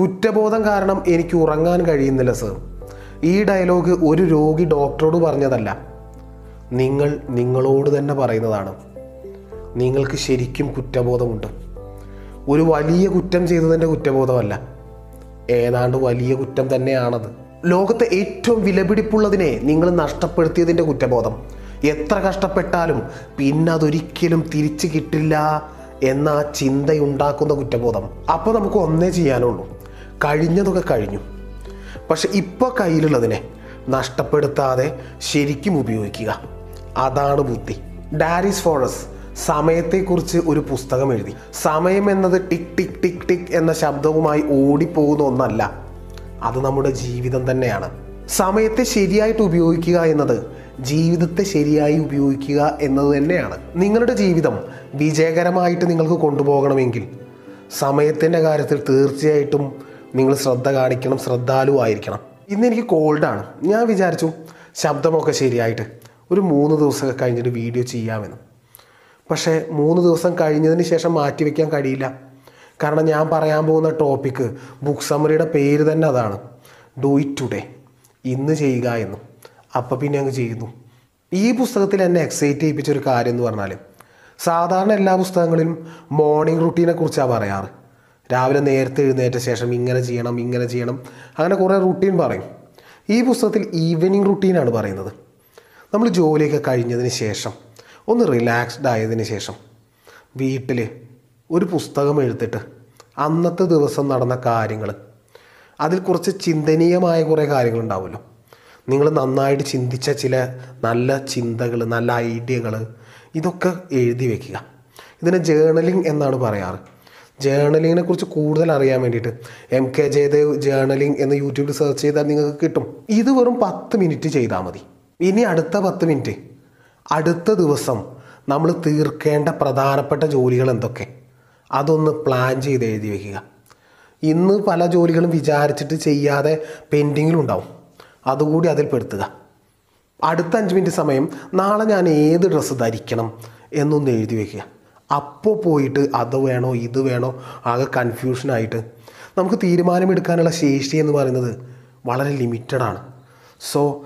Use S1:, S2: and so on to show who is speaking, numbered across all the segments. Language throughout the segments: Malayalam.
S1: കുറ്റബോധം കാരണം എനിക്ക് ഉറങ്ങാൻ കഴിയുന്നില്ല സർ ഈ ഡയലോഗ് ഒരു രോഗി ഡോക്ടറോട് പറഞ്ഞതല്ല. നിങ്ങൾ നിങ്ങളോട് തന്നെ പറയുന്നതാണ്. നിങ്ങൾക്ക് ശരിക്കും കുറ്റബോധമുണ്ട്. ഒരു വലിയ കുറ്റം ചെയ്തതിന്റെ കുറ്റബോധമല്ല. ഏതാണ്ട് വലിയ കുറ്റം തന്നെയാണത്. ലോകത്തെ ഏറ്റവും വിലപിടിപ്പുള്ളതിനെ നിങ്ങൾ നഷ്ടപ്പെടുത്തിയതിന്റെ കുറ്റബോധം. എത്ര കഷ്ടപ്പെട്ടാലും പിന്നെ അതൊരിക്കലും തിരിച്ചു കിട്ടില്ല എന്ന ആ ചിന്തയുണ്ടാക്കുന്ന കുറ്റബോധം. അപ്പോൾ നമുക്ക് ഒന്നേ ചെയ്യാനുള്ളൂ. കഴിഞ്ഞതൊക്കെ കഴിഞ്ഞു. പക്ഷെ ഇപ്പോൾ കയ്യിലുള്ളതിനെ നഷ്ടപ്പെടുത്താതെ ശരിക്കും ഉപയോഗിക്കുക. അതാണ് ബുദ്ധി. ഡാരിസ് ഫോറസ് സമയത്തെക്കുറിച്ച് ഒരു പുസ്തകം എഴുതി. സമയം എന്നത് ടിക് ടിക് ടിക് ടിക് എന്ന ശബ്ദവുമായി ഓടിപ്പോകുന്ന ഒന്നല്ല. അത് നമ്മുടെ ജീവിതം തന്നെയാണ്. സമയത്തെ ശരിയായിട്ട് ഉപയോഗിക്കുക എന്നത് ജീവിതത്തെ ശരിയായി ഉപയോഗിക്കുക എന്നത് തന്നെയാണ്. നിങ്ങളുടെ ജീവിതം വിജയകരമായിട്ട് നിങ്ങൾക്ക് കൊണ്ടുപോകണമെങ്കിൽ സമയത്തിന്റെ കാര്യത്തിൽ തീർച്ചയായിട്ടും നിങ്ങൾ ശ്രദ്ധ കാണിക്കണം ശ്രദ്ധാലുവായിരിക്കണം ഇന്ന് എനിക്ക് കോൾഡാണ് ഞാൻ വിചാരിച്ചു ശബ്ദമൊക്കെ ശരിയായിട്ട് ഒരു മൂന്ന് ദിവസമൊക്കെ കഴിഞ്ഞിട്ട് വീഡിയോ ചെയ്യാമെന്ന്. പക്ഷേ മൂന്ന് ദിവസം കഴിഞ്ഞതിന് ശേഷം മാറ്റിവെക്കാൻ കഴിയില്ല. കാരണം ഞാൻ പറയാൻ പോകുന്ന ടോപ്പിക്ക് ബുക്ക് സമ്മറിയുടെ പേര് തന്നെ അതാണ്. ഡു ഇറ്റ് ടുഡേ ഇന്ന് ചെയ്യുക എന്നും. അപ്പം പിന്നെ അങ്ങ് ചെയ്യുന്നു. ഈ പുസ്തകത്തിൽ എന്നെ എക്സൈറ്റ് ചെയ്യിപ്പിച്ച ഒരു കാര്യം എന്ന് പറഞ്ഞാൽ സാധാരണ എല്ലാ പുസ്തകങ്ങളിലും മോർണിംഗ് റുട്ടീനെ കുറിച്ചാണ് പറയാറ്. രാവിലെ നേരത്തെ എഴുന്നേറ്റ ശേഷം ഇങ്ങനെ ചെയ്യണം ഇങ്ങനെ ചെയ്യണം. അങ്ങനെ കുറേ റുട്ടീൻ പറയും. ഈ പുസ്തകത്തിൽ ഈവനിങ് റുട്ടീനാണ് പറയുന്നത്. നമ്മൾ ജോലിയൊക്കെ കഴിഞ്ഞതിന് ശേഷം ഒന്ന് റിലാക്സ്ഡ് ആയതിന് ശേഷം വീട്ടിൽ ഒരു പുസ്തകം എഴുത്തിട്ട് അന്നത്തെ ദിവസം നടന്ന കാര്യങ്ങൾ അതിൽ കുറച്ച് ചിന്തനീയമായ കുറേ കാര്യങ്ങളുണ്ടാവുമല്ലോ. നിങ്ങൾ നന്നായിട്ട് ചിന്തിച്ച ചില നല്ല ചിന്തകൾ നല്ല ഐഡിയകൾ ഇതൊക്കെ എഴുതി വയ്ക്കുക ഇതിനെ ജേണലിംഗ് എന്നാണ് പറയാറ്. ജേർണലിങ്ങിനെ കുറിച്ച് കൂടുതൽ അറിയാൻ വേണ്ടിയിട്ട്. എം കെ ജയദേവ് ജേർണലിംഗ് എന്ന് യൂട്യൂബിൽ സെർച്ച് ചെയ്താൽ നിങ്ങൾക്ക് കിട്ടും. ഇത് വെറും പത്ത് മിനിറ്റ് ചെയ്താൽ മതി. ഇനി അടുത്ത പത്ത് മിനിറ്റ്. അടുത്ത ദിവസം നമ്മൾ തീർക്കേണ്ട പ്രധാനപ്പെട്ട ജോലികൾ എന്തൊക്കെ? അതൊന്ന് പ്ലാൻ ചെയ്ത് എഴുതി വയ്ക്കുക ഇന്ന് പല ജോലികളും വിചാരിച്ചിട്ട് ചെയ്യാതെ പെൻഡിങ്ങിലുണ്ടാവും അതുകൂടി അതിൽ പെടുത്തുക. അടുത്ത അഞ്ച് മിനിറ്റ് സമയം നാളെ ഞാൻ ഏത് ഡ്രസ്സ് ധരിക്കണം എന്നൊന്ന് എഴുതി വയ്ക്കുക അപ്പോൾ പോയിട്ട് അത് വേണോ ഇത് വേണോ ആകെ കൺഫ്യൂഷനായിട്ട് നമുക്ക് തീരുമാനമെടുക്കാനുള്ള ശേഷി എന്ന് പറയുന്നത് വളരെ ലിമിറ്റഡാണ് സോ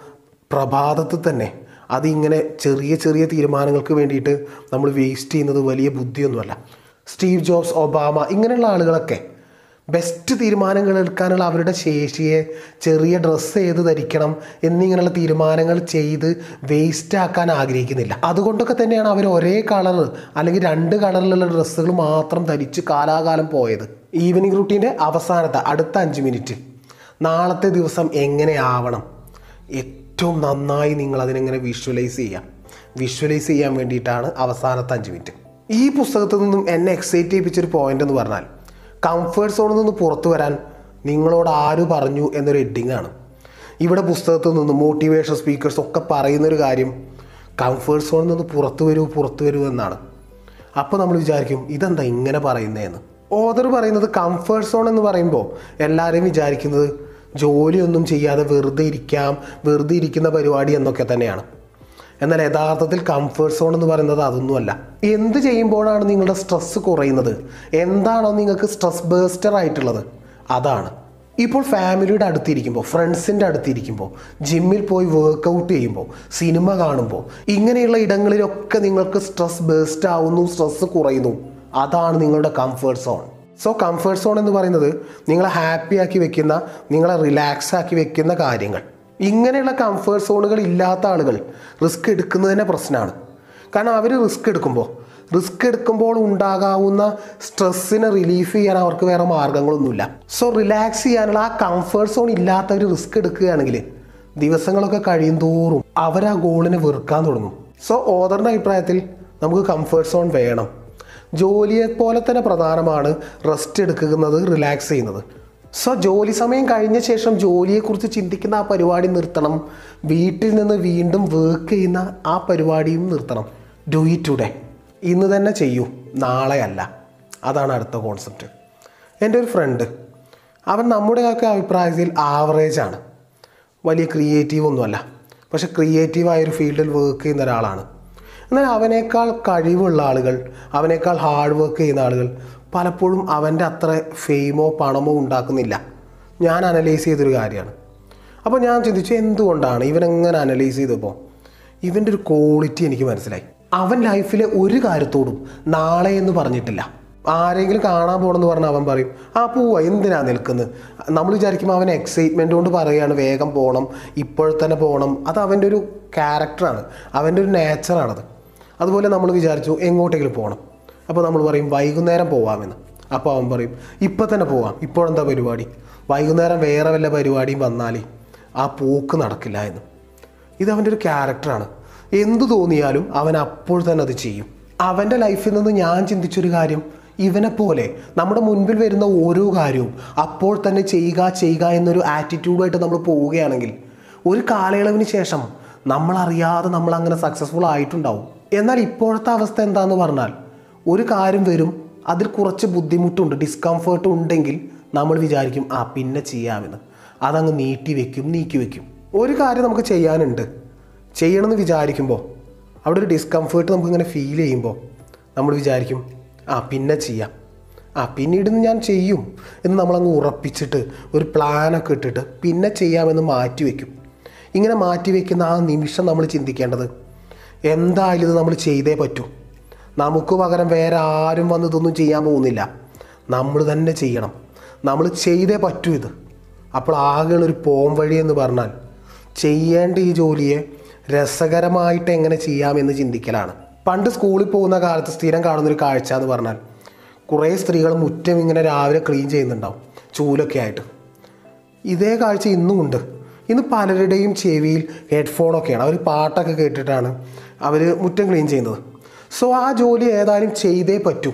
S1: പ്രഭാതത്തിൽ തന്നെ അതിങ്ങനെ ചെറിയ ചെറിയ തീരുമാനങ്ങൾക്ക് വേണ്ടിയിട്ട് നമ്മൾ വേസ്റ്റ് ചെയ്യുന്നത് വലിയ ബുദ്ധിയൊന്നുമല്ല. സ്റ്റീവ് ജോബ്സ് ഒബാമ ഇങ്ങനെയുള്ള ആളുകളൊക്കെ ബെസ്റ്റ് തീരുമാനങ്ങൾ എടുക്കാനുള്ള അവരുടെ ശേഷിയെ ചെറിയ ഡ്രസ്സ് ഏത് ധരിക്കണം എന്നിങ്ങനെയുള്ള തീരുമാനങ്ങൾ ചെയ്ത് വേസ്റ്റാക്കാൻ ആഗ്രഹിക്കുന്നില്ല. അതുകൊണ്ടൊക്കെ തന്നെയാണ് അവർ ഒരേ കളർ അല്ലെങ്കിൽ രണ്ട് കളറിലുള്ള ഡ്രസ്സുകൾ മാത്രം ധരിച്ച് കാലാകാലം പോയത്. ഈവനിങ് റൂട്ടീന്റെ അവസാനത്തെ അടുത്ത അഞ്ച് മിനിറ്റ് നാളത്തെ ദിവസം എങ്ങനെ ആവണം? ഏറ്റവും നന്നായി നിങ്ങൾ അതിനെങ്ങനെ വിഷ്വലൈസ് ചെയ്യാം? വിഷ്വലൈസ് ചെയ്യാൻ വേണ്ടിയിട്ടാണ് അവസാനത്തെ അഞ്ച് മിനിറ്റ് ഈ പുസ്തകത്തിൽ നിന്നും എന്നെ എക്സൈറ്റ് ചെയ്യിപ്പിച്ചൊരു പോയിന്റ് എന്ന് പറഞ്ഞാൽ കംഫേർട്ട് സോണിൽ നിന്ന് പുറത്തു വരാൻ നിങ്ങളോട് ആര് പറഞ്ഞു എന്നൊരു ഹെഡിങ് ആണ്. ഇവിടെ പുസ്തകത്തിൽ നിന്ന് മോട്ടിവേഷൻ സ്പീക്കേഴ്സ് ഒക്കെ പറയുന്നൊരു കാര്യം കംഫേർട്ട് സോണിൽ നിന്ന് പുറത്തു വരൂ പുറത്തു വരൂ എന്നാണ്. അപ്പോൾ നമ്മൾ വിചാരിക്കും ഇതെന്താ ഇങ്ങനെ പറയുന്നതെന്ന് ഓദർ പറയുന്നത് കംഫേർട്ട് സോൺ എന്ന് പറയുമ്പോൾ എല്ലാവരെയും വിചാരിക്കുന്നത് ജോലിയൊന്നും ചെയ്യാതെ വെറുതെ ഇരിക്കാം വെറുതെ ഇരിക്കുന്ന പരിപാടി എന്നൊക്കെ തന്നെയാണ്. എന്നാൽ യഥാർത്ഥത്തിൽ കംഫേർട്ട് സോൺ എന്ന് പറയുന്നത് അതൊന്നുമല്ല. എന്ത് ചെയ്യുമ്പോഴാണ് നിങ്ങളുടെ സ്ട്രെസ്സ് കുറയുന്നത്? എന്താണോ നിങ്ങൾക്ക് സ്ട്രെസ് ബേസ്റ്റർ ആയിട്ടുള്ളത്? അതാണ്. ഇപ്പോൾ ഫാമിലിയുടെ അടുത്തിരിക്കുമ്പോൾ ഫ്രണ്ട്സിന്റെ അടുത്തിരിക്കുമ്പോൾ ജിമ്മിൽ പോയി വർക്കൗട്ട് ചെയ്യുമ്പോൾ സിനിമ കാണുമ്പോൾ ഇങ്ങനെയുള്ള ഇടങ്ങളിലൊക്കെ നിങ്ങൾക്ക് സ്ട്രെസ് ബേസ്റ്റ് ആവുന്നു സ്ട്രെസ് കുറയുന്നു. അതാണ് നിങ്ങളുടെ comfort zone so comfort zone എന്ന് പറയുന്നത് നിങ്ങളെ ഹാപ്പി ആക്കി വെക്കുന്ന നിങ്ങളെ റിലാക്സ് ആക്കി വെക്കുന്ന കാര്യങ്ങൾ. ഇങ്ങനെയുള്ള കംഫേർട്ട് സോണുകൾ ഇല്ലാത്ത ആളുകൾ റിസ്ക് എടുക്കുന്നതിന്റെ പ്രശ്നമാണ്. കാരണം അവർ റിസ്ക് എടുക്കുമ്പോൾ റിസ്ക് എടുക്കുമ്പോൾ ഉണ്ടാകാവുന്ന സ്ട്രെസ്സിനെ റിലീഫ് ചെയ്യാൻ അവർക്ക് വേറെ മാർഗങ്ങളൊന്നുമില്ല. സോ റിലാക്സ് ചെയ്യാനുള്ള ആ കംഫേർട്ട് സോൺ ഇല്ലാത്തവർ റിസ്ക് എടുക്കുകയാണെങ്കിൽ ദിവസങ്ങളൊക്കെ കഴിയും തോറും അവർ ആ ഗോളിനെ വെറുക്കാൻ തുടങ്ങും. സോ ഓദറിന്റെ അഭിപ്രായത്തിൽ നമുക്ക് കംഫേർട്ട് സോൺ വേണം. ജോലിയെ പോലെ തന്നെ പ്രധാനമാണ് റെസ്റ്റ് എടുക്കുന്നത് റിലാക്സ് ചെയ്യുന്നത്. സോ ജോലി സമയം കഴിഞ്ഞ ശേഷം ജോലിയെക്കുറിച്ച് ചിന്തിക്കുന്ന ആ പരിപാടി നിർത്തണം. വീട്ടിൽ നിന്ന് വീണ്ടും വർക്ക് ചെയ്യുന്ന ആ പരിപാടിയും നിർത്തണം. ഡു ഇറ്റ് ടുഡേ ഇന്ന് തന്നെ ചെയ്യൂ. നാളെയല്ല അതാണ് അടുത്ത കോൺസെപ്റ്റ് എന്റെ ഒരു ഫ്രണ്ട് അവൻ നമ്മുടെയൊക്കെ അഭിപ്രായത്തിൽ ആവറേജാണ് വലിയ ക്രിയേറ്റീവ് ഒന്നുമല്ല. പക്ഷെ ക്രിയേറ്റീവായൊരു ഫീൽഡിൽ വർക്ക് ചെയ്യുന്ന ഒരാളാണ്. എന്നാൽ അവനേക്കാൾ കഴിവുള്ള ആളുകൾ അവനേക്കാൾ ഹാർഡ് വർക്ക് ചെയ്യുന്ന ആളുകൾ പലപ്പോഴും അവന്റെ അത്ര ഫെയിമോ പണമോ ഉണ്ടാക്കുന്നില്ല. ഞാൻ അനലൈസ് ചെയ്തൊരു കാര്യമാണ്. അപ്പോൾ ഞാൻ ചിന്തിച്ചു എന്തുകൊണ്ടാണ് ഇവനെങ്ങനെ അനലൈസ് ചെയ്തപ്പോൾ ഇവന്റെ ഒരു ക്വാളിറ്റി എനിക്ക് മനസ്സിലായി. അവൻ ലൈഫിലെ ഒരു കാര്യത്തോടും നാളെ എന്ന് പറഞ്ഞിട്ടില്ല. ആരെങ്കിലും കാണാൻ പോകണമെന്ന് പറഞ്ഞാൽ അവൻ പറയും ആ പോവാ എന്തിനാ നിൽക്കുന്നത് നമ്മൾ വിചാരിക്കുമ്പോൾ അവൻ എക്സൈറ്റ്മെന്റ് കൊണ്ട് പറയുകയാണ് വേഗം പോകണം ഇപ്പോഴത്തന്നെ പോകണം അത് അവന്റെ ഒരു ക്യാരക്ടറാണ് അവന്റെ ഒരു നേച്ചറാണത് അതുപോലെ നമ്മൾ വിചാരിച്ചു എങ്ങോട്ടെങ്കിലും പോകണം അപ്പോൾ നമ്മൾ പറയും വൈകുന്നേരം പോവാമെന്ന്. അപ്പോൾ അവൻ പറയും ഇപ്പം തന്നെ പോവാം. ഇപ്പോഴെന്താ പരിപാടി? വൈകുന്നേരം വേറെ വല്ല പരിപാടിയും വന്നാൽ ആ പോക്ക് നടക്കില്ല എന്ന്. ഇത് അവന്റെ ഒരു ക്യാരക്ടറാണ് എന്തു തോന്നിയാലും അവൻ അപ്പോൾ തന്നെ അത് ചെയ്യും. അവന്റെ ലൈഫിൽ നിന്ന് ഞാൻ ചിന്തിച്ചൊരു കാര്യം ഇവനെ പോലെ നമ്മുടെ മുൻപിൽ വരുന്ന ഓരോ കാര്യവും അപ്പോൾ തന്നെ ചെയ്യുക ചെയ്യുക എന്നൊരു ആറ്റിറ്റ്യൂഡായിട്ട് നമ്മൾ പോവുകയാണെങ്കിൽ ഒരു കാലയളവിന് ശേഷം നമ്മളറിയാതെ നമ്മൾ അങ്ങനെ സക്സസ്ഫുൾ ആയിട്ടുണ്ടാവും. എന്നാൽ ഇപ്പോഴത്തെ അവസ്ഥ എന്താണെന്ന് പറഞ്ഞാൽ ഒരു കാര്യം വരും. അതിൽ കുറച്ച് ബുദ്ധിമുട്ടുണ്ട് ഡിസ്കംഫേർട്ട് ഉണ്ടെങ്കിൽ നമ്മൾ വിചാരിക്കും ആ പിന്നെ ചെയ്യാമെന്ന്. അതങ്ങ് നീട്ടി വെക്കും നീക്കി വെക്കും. ഒരു കാര്യം നമുക്ക് ചെയ്യാനുണ്ട്. ചെയ്യണമെന്ന് വിചാരിക്കുമ്പോൾ അവിടെ ഒരു ഡിസ്കംഫേർട്ട് നമുക്കിങ്ങനെ ഫീൽ ചെയ്യുമ്പോൾ നമ്മൾ വിചാരിക്കും ആ പിന്നെ ചെയ്യാം. ആ പിന്നീട് ഞാൻ ചെയ്യും എന്ന് നമ്മളങ്ങ് ഉറപ്പിച്ചിട്ട് ഒരു പ്ലാനൊക്കെ ഇട്ടിട്ട് പിന്നെ ചെയ്യാമെന്ന് മാറ്റി വയ്ക്കും ഇങ്ങനെ മാറ്റി വയ്ക്കുന്ന ആ നിമിഷം നമ്മൾ ചിന്തിക്കേണ്ടത് എന്തായാലും ഇത് നമ്മൾ ചെയ്തേ പറ്റൂ. നമുക്ക് പകരം വേറെ ആരും വന്ന് ഇതൊന്നും ചെയ്യാൻ പോകുന്നില്ല. നമ്മൾ തന്നെ ചെയ്യണം. നമ്മൾ ചെയ്തേ പറ്റൂ ഇത്. അപ്പോൾ ആകെയുള്ളൊരു പോം വഴി എന്ന് പറഞ്ഞാൽ ചെയ്യേണ്ട ഈ ജോലിയെ രസകരമായിട്ട് എങ്ങനെ ചെയ്യാമെന്ന് ചിന്തിക്കലാണ്. പണ്ട് സ്കൂളിൽ പോകുന്ന കാലത്ത് സ്ഥിരം കാണുന്നൊരു കാഴ്ച എന്ന് പറഞ്ഞാൽ കുറേ സ്ത്രീകൾ മുറ്റം ഇങ്ങനെ രാവിലെ ക്ലീൻ ചെയ്യുന്നുണ്ടാവും ചൂലൊക്കെ ആയിട്ട്. ഇതേ കാഴ്ച ഇന്നും ഉണ്ട്. ഇന്ന് പലരുടെയും ചെവിയിൽ ഹെഡ്ഫോണൊക്കെയാണ്. അവർ പാട്ടൊക്കെ കേട്ടിട്ടാണ് അവർ മുറ്റം ക്ലീൻ ചെയ്യുന്നത്. സോ ആ ജോലി ഏതായാലും ചെയ്തേ പറ്റൂ.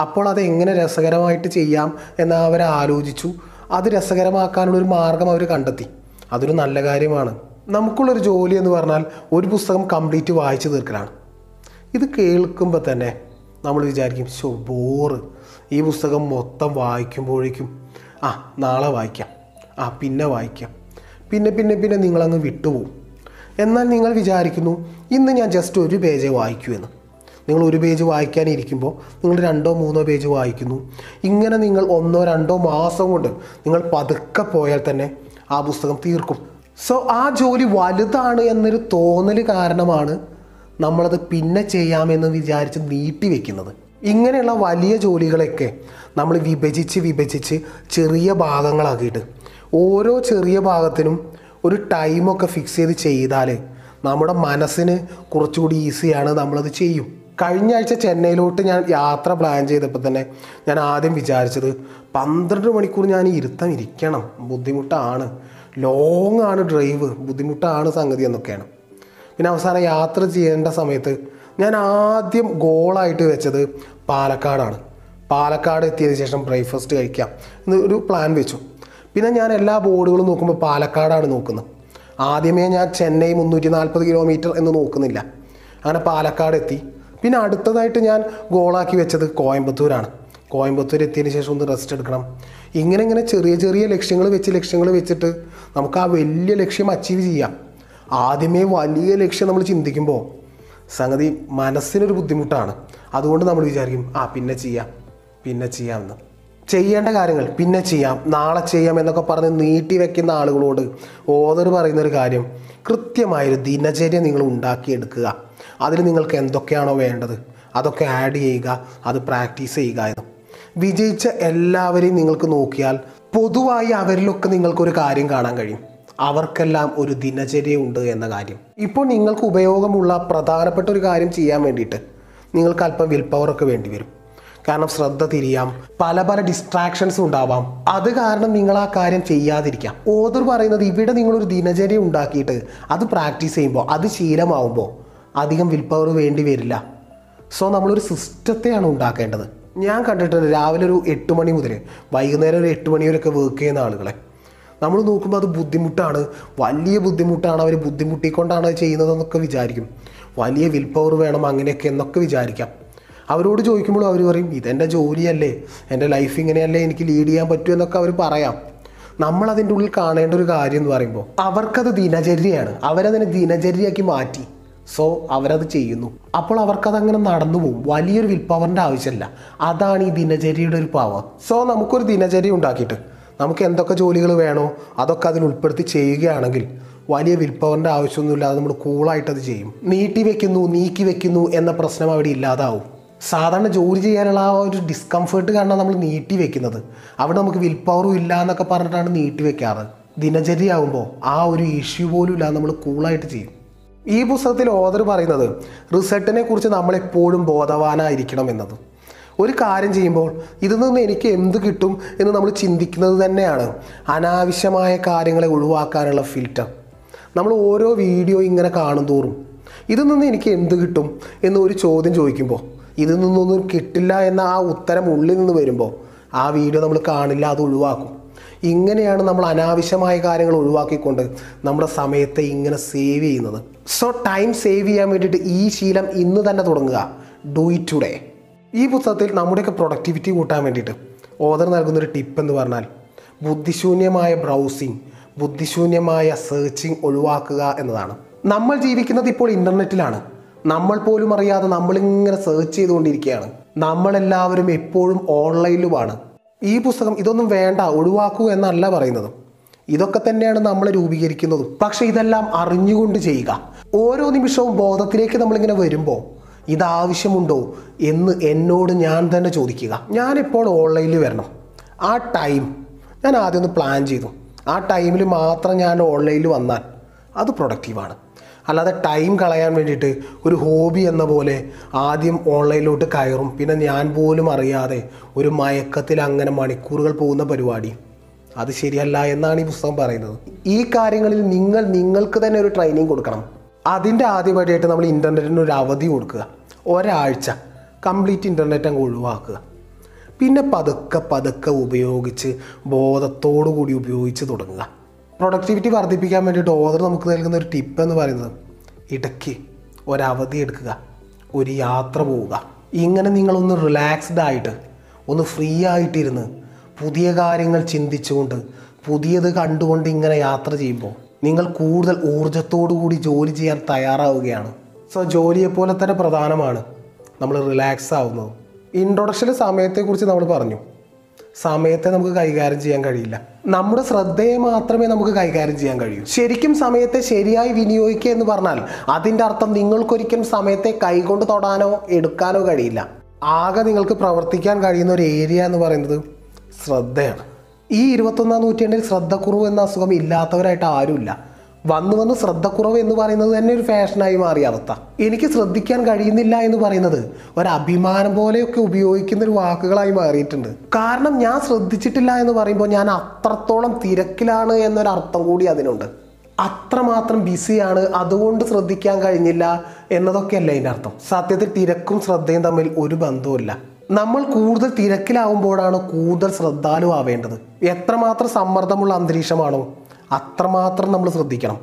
S1: അപ്പോൾ അത് എങ്ങനെ രസകരമായിട്ട് ചെയ്യാം എന്ന് അവർ ആലോചിച്ചു. അത് രസകരമാക്കാനുള്ളൊരു മാർഗം അവർ കണ്ടെത്തി. അതൊരു നല്ല കാര്യമാണ്. നമുക്കുള്ളൊരു ജോലി എന്ന് പറഞ്ഞാൽ ഒരു പുസ്തകം കംപ്ലീറ്റ് വായിച്ചു തീർക്കലാണ്. ഇത് കേൾക്കുമ്പോൾ തന്നെ നമ്മൾ വിചാരിക്കും ഷോ ബോറ് ഈ പുസ്തകം മൊത്തം വായിക്കുമ്പോഴേക്കും ആ നാളെ വായിക്കാം. ആ പിന്നെ വായിക്കാം. പിന്നെ പിന്നെ പിന്നെ നിങ്ങളങ്ങ് വിട്ടുപോകും. എന്നാൽ നിങ്ങൾ വിചാരിക്കുന്നു ഇന്ന് ഞാൻ ജസ്റ്റ് ഒരു പേജ് വായിക്കൂ എന്ന്. നിങ്ങൾ ഒരു പേജ് വായിക്കാനിരിക്കുമ്പോൾ നിങ്ങൾ രണ്ടോ മൂന്നോ പേജ് വായിക്കുന്നു. ഇങ്ങനെ നിങ്ങൾ ഒന്നോ രണ്ടോ മാസം കൊണ്ട് നിങ്ങൾ പതുക്കെ പോയാൽ തന്നെ ആ പുസ്തകം തീർക്കും. സോ ആ ജോലി വലുതാണ് എന്നൊരു തോന്നൽ കാരണമാണ് നമ്മളത് പിന്നെ ചെയ്യാമെന്ന് വിചാരിച്ച് നീട്ടി വെക്കുന്നത്. ഇങ്ങനെയുള്ള വലിയ ജോലികളൊക്കെ നമ്മൾ വിഭജിച്ച് വിഭജിച്ച് ചെറിയ ഭാഗങ്ങളാക്കിയിട്ട് ഓരോ ചെറിയ ഭാഗത്തിനും ഒരു ടൈമൊക്കെ ഫിക്സ് ചെയ്ത് ചെയ്താൽ നമ്മുടെ മനസ്സിന് കുറച്ചുകൂടി ഈസിയാണ് നമ്മളത് ചെയ്യും. കഴിഞ്ഞ ആഴ്ച ചെന്നൈയിലോട്ട് ഞാൻ യാത്ര പ്ലാൻ ചെയ്തപ്പോൾ തന്നെ ഞാൻ ആദ്യം വിചാരിച്ചത് പന്ത്രണ്ട് മണിക്കൂർ ഞാൻ ഇരുത്തം ഇരിക്കണം ബുദ്ധിമുട്ടാണ്. ലോങ് ആണ് ഡ്രൈവ് ബുദ്ധിമുട്ടാണ് സംഗതി എന്നൊക്കെയാണ്. പിന്നെ അവസാനം യാത്ര ചെയ്യേണ്ട സമയത്ത് ഞാൻ ആദ്യം ഗോളായിട്ട് വെച്ചത് പാലക്കാടാണ്. പാലക്കാട് എത്തിയതിന് ശേഷം ബ്രേക്ക്ഫാസ്റ്റ് കഴിക്കാം എന്നൊരു പ്ലാൻ വെച്ചു. പിന്നെ ഞാൻ എല്ലാ ബോർഡുകളും നോക്കുമ്പോൾ പാലക്കാടാണ് നോക്കുന്നത്. ആദ്യമേ ഞാൻ ചെന്നൈ മുന്നൂറ്റി നാൽപ്പത് കിലോമീറ്റർ എന്ന് നോക്കുന്നില്ല. അങ്ങനെ പാലക്കാട് എത്തി. പിന്നെ അടുത്തതായിട്ട് ഞാൻ ഗോളാക്കി വെച്ചത് കോയമ്പത്തൂരാണ്. കോയമ്പത്തൂർ എത്തിയതിന് ശേഷം ഒന്ന് റെസ്റ്റ് എടുക്കണം. ഇങ്ങനെ ഇങ്ങനെ ചെറിയ ചെറിയ ലക്ഷ്യങ്ങൾ വെച്ച് ലക്ഷ്യങ്ങൾ വെച്ചിട്ട് നമുക്ക് ആ വലിയ ലക്ഷ്യം അച്ചീവ് ചെയ്യാം. ആദ്യമേ വലിയ ലക്ഷ്യം നമ്മൾ ചിന്തിക്കുമ്പോൾ സംഗതി മനസ്സിനൊരു ബുദ്ധിമുട്ടാണ്. അതുകൊണ്ട് നമ്മൾ വിചാരിക്കും ആ പിന്നെ ചെയ്യാം പിന്നെ ചെയ്യാമെന്ന് ചെയ്യേണ്ട കാര്യങ്ങൾ പിന്നെ ചെയ്യാം നാളെ ചെയ്യാം എന്നൊക്കെ പറഞ്ഞ് നീട്ടി വെക്കുന്ന ആളുകളോട് ഓതർ പറയുന്നൊരു കാര്യം കൃത്യമായൊരു ദിനചര്യ നിങ്ങൾ ഉണ്ടാക്കിയെടുക്കുക. അതിൽ നിങ്ങൾക്ക് എന്തൊക്കെയാണോ വേണ്ടത് അതൊക്കെ ആഡ് ചെയ്യുക അത് പ്രാക്ടീസ് ചെയ്യുക എന്ന്. വിജയിച്ച എല്ലാവരെയും നിങ്ങൾക്ക് നോക്കിയാൽ പൊതുവായി അവരിലൊക്കെ നിങ്ങൾക്കൊരു കാര്യം കാണാൻ കഴിയും. അവർക്കെല്ലാം ഒരു ദിനചര്യ ഉണ്ട് എന്ന കാര്യം. ഇപ്പോൾ നിങ്ങൾക്ക് ഉപയോഗമുള്ള പ്രധാനപ്പെട്ട ഒരു കാര്യം ചെയ്യാൻ വേണ്ടിയിട്ട് നിങ്ങൾക്ക് അല്പം വിൽ പവറൊക്കെ വേണ്ടി വരും. കാരണം ശ്രദ്ധ തിരിയാം. പല പല ഡിസ്ട്രാക്ഷൻസ് ഉണ്ടാവാം. അത് കാരണം നിങ്ങൾ ആ കാര്യം ചെയ്യാതിരിക്കാം. ഓതർ പറയുന്നത് ഇവിടെ നിങ്ങളൊരു ദിനചര്യ ഉണ്ടാക്കിയിട്ട് അത് പ്രാക്ടീസ് ചെയ്യുമ്പോൾ അത് ശീലമാവുമ്പോൾ അധികം വിൽ പവർ വേണ്ടി വരില്ല. സോ നമ്മളൊരു സിസ്റ്റത്തെയാണ് ഉണ്ടാക്കേണ്ടത്. ഞാൻ കണ്ടിട്ടുണ്ട് രാവിലെ ഒരു എട്ട് മണി മുതൽ വൈകുന്നേരം ഒരു എട്ട് മണി വരെയൊക്കെ വർക്ക് ചെയ്യുന്ന ആളുകളെ. നമ്മൾ നോക്കുമ്പോൾ അത് ബുദ്ധിമുട്ടാണ്. വലിയ ബുദ്ധിമുട്ടാണ് അവർ ബുദ്ധിമുട്ടിക്കൊണ്ടാണ് ചെയ്യുന്നതെന്നൊക്കെ വിചാരിക്കും. വലിയ വിൽ പവർ വേണം അങ്ങനെയൊക്കെ എന്നൊക്കെ വിചാരിക്കാം. അവരോട് ചോദിക്കുമ്പോൾ അവർ പറയും ഇതെന്റെ ജോലിയല്ലേ എന്റെ ലൈഫ് ഇങ്ങനെയല്ലേ എനിക്ക് ലീഡ് ചെയ്യാൻ പറ്റൂ എന്നൊക്കെ അവർ പറയാം. നമ്മൾ അതിന്റെ ഉള്ളിൽ കാണേണ്ട ഒരു കാര്യം എന്ന് പറയുമ്പോൾ അവർക്കത് ദിനചര്യയാണ്. അവരതിനെ ദിനചര്യയാക്കി മാറ്റി. സോ അവരത് ചെയ്യുന്നു. അപ്പോൾ അവർക്കത് അങ്ങനെ നടന്നു പോകും വലിയൊരു വിൽ പവറിന്റെ ആവശ്യമില്ല അതാണ് ഈ ദിനചര്യയുടെ ഒരു പവർ സോ നമുക്കൊരു ദിനചര്യ ഉണ്ടാക്കിയിട്ട് നമുക്ക് എന്തൊക്കെ ജോലികൾ വേണോ അതൊക്കെ അതിൽ ഉൾപ്പെടുത്തി ചെയ്യുകയാണെങ്കിൽ വലിയ വിൽ പവറിന്റെ ആവശ്യമൊന്നുമില്ലാതെ നമ്മൾ കൂളായിട്ടത് ചെയ്യും. നീട്ടി വെക്കുന്നു നീക്കി വെക്കുന്നു എന്ന പ്രശ്നം അവിടെ ഇല്ലാതാവും. സാധാരണ ജോലി ചെയ്യാനുള്ള ആ ഒരു ഡിസ്കംഫേർട്ട് കാരണം നമ്മൾ നീട്ടി വെക്കുന്നത്. അവിടെ നമുക്ക് വിൽ പവറും ഇല്ല എന്നൊക്കെ പറഞ്ഞിട്ടാണ് നീട്ടി വെക്കാറ്. ദിനചര്യ ആകുമ്പോൾ ആ ഒരു ഇഷ്യൂ പോലും ഇല്ല നമ്മൾ കൂളായിട്ട് ചെയ്യും. ഈ പുസ്തകത്തിൽ ഓദർ പറയുന്നത് റിസൾട്ടിനെ കുറിച്ച് നമ്മളെപ്പോഴും ബോധവാനായിരിക്കണം എന്നത്. ഒരു കാര്യം ചെയ്യുമ്പോൾ ഇതിൽ നിന്ന് എനിക്ക് എന്ത് കിട്ടും എന്ന് നമ്മൾ ചിന്തിക്കുന്നത് തന്നെയാണ് അനാവശ്യമായ കാര്യങ്ങളെ ഒഴിവാക്കാനുള്ള ഫിൽറ്റർ നമ്മൾ ഓരോ വീഡിയോ ഇങ്ങനെ കാണും തോറും ഇതിൽ നിന്ന് എനിക്ക് എന്ത് കിട്ടും എന്നൊരു ചോദ്യം ചോദിക്കുമ്പോൾ ഇതിൽ നിന്നൊന്നും കിട്ടില്ല എന്ന ആ ഉത്തരം ഉള്ളിൽ നിന്ന് വരുമ്പോൾ ആ വീഡിയോ നമ്മൾ കാണില്ല അത് ഒഴിവാക്കും. ഇങ്ങനെയാണ് നമ്മൾ അനാവശ്യമായ കാര്യങ്ങൾ ഒഴിവാക്കിക്കൊണ്ട് നമ്മുടെ സമയത്തെ ഇങ്ങനെ സേവ് ചെയ്യുന്നത്. സോ ടൈം സേവ് ചെയ്യാൻ വേണ്ടിയിട്ട് ഈ ശീലം ഇന്ന് തന്നെ തുടങ്ങുക. ഡു ഇറ്റ് ടുഡേ ഈ പുസ്തകത്തിൽ നമ്മുടെയൊക്കെ പ്രൊഡക്ടിവിറ്റി കൂട്ടാൻ വേണ്ടിയിട്ട് ഓദർ നൽകുന്നൊരു ടിപ്പ് എന്ന് പറഞ്ഞാൽ ബുദ്ധിശൂന്യമായ ബ്രൗസിങ് ബുദ്ധിശൂന്യമായ സെർച്ചിങ് ഒഴിവാക്കുക എന്നതാണ്. നമ്മൾ ജീവിക്കുന്നത് ഇപ്പോൾ ഇന്റർനെറ്റിലാണ് നമ്മൾ പോലും അറിയാതെ നമ്മളിങ്ങനെ സെർച്ച് ചെയ്തുകൊണ്ടിരിക്കുകയാണ്. നമ്മളെല്ലാവരും എപ്പോഴും ഓൺലൈനിലുമാണ് ഈ പുസ്തകം ഇതൊന്നും വേണ്ട ഒഴിവാക്കൂ എന്നല്ല പറയുന്നത്. ഇതൊക്കെ തന്നെയാണ് നമ്മൾ രൂപീകരിക്കുന്നതും. പക്ഷെ ഇതെല്ലാം അറിഞ്ഞുകൊണ്ട് ചെയ്യുക. ഓരോ നിമിഷവും ബോധത്തിലേക്ക് നമ്മളിങ്ങനെ വരുമ്പോൾ ഇതാവശ്യമുണ്ടോ എന്ന് എന്നോട് ഞാൻ തന്നെ ചോദിക്കുക. ഞാനിപ്പോൾ ഓൺലൈനിൽ വരണം. ആ ടൈം ഞാൻ ആദ്യം ഒന്ന് പ്ലാൻ ചെയ്തു. ആ ടൈമിൽ മാത്രം ഞാൻ ഓൺലൈനിൽ വന്നാൽ അത് പ്രൊഡക്റ്റീവാണ് അല്ലാതെ ടൈം കളയാൻ വേണ്ടിയിട്ട് ഒരു ഹോബി എന്ന പോലെ ആദ്യം ഓൺലൈനിലോട്ട് കയറും. പിന്നെ ഞാൻ പോലും അറിയാതെ ഒരു മയക്കത്തിൽ അങ്ങനെ മണിക്കൂറുകൾ പോകുന്ന പരിപാടി. അത് ശരിയല്ല എന്നാണ് ഈ പുസ്തകം പറയുന്നത്. ഈ കാര്യങ്ങളിൽ നിങ്ങൾ നിങ്ങൾക്ക് തന്നെ ഒരു ട്രെയിനിങ് കൊടുക്കണം. അതിന്റെ ആദ്യമായിട്ട് നമ്മൾ ഇന്റർനെറ്റിന് ഒരു അവധി കൊടുക്കുക. ഒരാഴ്ച കംപ്ലീറ്റ് ഇന്റർനെറ്റ് അങ്ങ് ഒഴിവാക്കുക. പിന്നെ പതുക്കെ പതുക്കെ ഉപയോഗിച്ച് ബോധത്തോടു കൂടി ഉപയോഗിച്ച് തുടങ്ങുക. പ്രൊഡക്ടിവിറ്റി വർദ്ധിപ്പിക്കാൻ വേണ്ടിയിട്ട് ഓതർ നമുക്ക് നൽകുന്ന ഒരു ടിപ്പ് എന്ന് പറയുന്നത് ഇടയ്ക്ക് ഒരവധി എടുക്കുക ഒരു യാത്ര പോവുക. ഇങ്ങനെ നിങ്ങളൊന്ന് റിലാക്സ്ഡ് ആയിട്ട് ഒന്ന് ഫ്രീ ആയിട്ടിരുന്ന് പുതിയ കാര്യങ്ങൾ ചിന്തിച്ചുകൊണ്ട് പുതിയത് കണ്ടുകൊണ്ട് ഇങ്ങനെ യാത്ര ചെയ്യുമ്പോൾ നിങ്ങൾ കൂടുതൽ ഊർജത്തോടു കൂടി ജോലി ചെയ്യാൻ തയ്യാറാവുകയാണ്. സോ ജോലിയെപ്പോലെ തന്നെ പ്രധാനമാണ് നമ്മൾ റിലാക്സ് ആവുന്നത്. ഇൻട്രൊഡക്ഷന്റെ സമയത്തെക്കുറിച്ച് നമ്മൾ പറഞ്ഞു. സമയത്തെ നമുക്ക് കൈകാര്യം ചെയ്യാൻ കഴിയില്ല. നമ്മുടെ ശ്രദ്ധയെ മാത്രമേ നമുക്ക് കൈകാര്യം ചെയ്യാൻ കഴിയൂ. ശരിക്കും സമയത്തെ ശരിയായി വിനിയോഗിക്കുക എന്ന് പറഞ്ഞാൽ അതിന്റെ അർത്ഥം നിങ്ങൾക്കൊരിക്കലും സമയത്തെ കൈകൊണ്ട് തൊടാനോ എടുക്കാനോ കഴിയില്ല. ആകെ നിങ്ങൾക്ക് പ്രവർത്തിക്കാൻ കഴിയുന്ന ഒരു ഏരിയ എന്ന് പറയുന്നത് ശ്രദ്ധയാണ്. ഈ ഇരുപത്തൊന്നാം നൂറ്റാണ്ടിൽ ശ്രദ്ധക്കുറവ് എന്ന അസുഖം ഇല്ലാത്തവരായിട്ട് ആരുമില്ല. വന്നു വന്ന് ശ്രദ്ധക്കുറവ് എന്ന് പറയുന്നത് തന്നെ ഒരു ഫാഷനായി മാറിയ അവസ്ഥ. എനിക്ക് ശ്രദ്ധിക്കാൻ കഴിയുന്നില്ല എന്ന് പറയുന്നത് ഒരു അഭിമാനം പോലെയൊക്കെ ഉപയോഗിക്കുന്ന ഒരു വാക്കുകളായി മാറിയിട്ടുണ്ട്. കാരണം ഞാൻ ശ്രദ്ധിച്ചിട്ടില്ല എന്ന് പറയുമ്പോൾ ഞാൻ അത്രത്തോളം തിരക്കിലാണ് എന്നൊരർത്ഥം കൂടി അതിനുണ്ട്. അത്രമാത്രം ബിസിയാണ് അതുകൊണ്ട് ശ്രദ്ധിക്കാൻ കഴിഞ്ഞില്ല എന്നതൊക്കെയല്ല അതിന്റെ അർത്ഥം. സത്യത്തിൽ തിരക്കും ശ്രദ്ധയും തമ്മിൽ ഒരു ബന്ധവുമില്ല. നമ്മൾ കൂടുതൽ തിരക്കിലാവുമ്പോഴാണ് കൂടുതൽ ശ്രദ്ധാലുവാവേണ്ടത്. എത്രമാത്രം സമ്മർദ്ദമുള്ള അന്തരീക്ഷമാണോ? അത്രമാത്രം നമ്മൾ ശ്രദ്ധിക്കണം.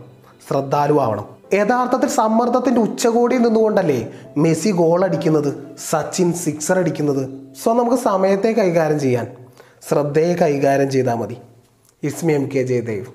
S1: ശ്രദ്ധാലുവാവണം. യഥാർത്ഥത്തിൽ സമ്മർദ്ദത്തിന്റെ ഉച്ചകോടിയിൽ നിന്നുകൊണ്ടല്ലേ മെസ്സി ഗോൾ അടിക്കുന്നത് സച്ചിൻ സിക്സർ അടിക്കുന്നത്? സോ നമുക്ക് സമയത്തെ കൈകാര്യം ചെയ്യാൻ ശ്രദ്ധയെ കൈകാര്യം ചെയ്താൽ മതി. ഇസ്മി എം കെ ജയദേവ്.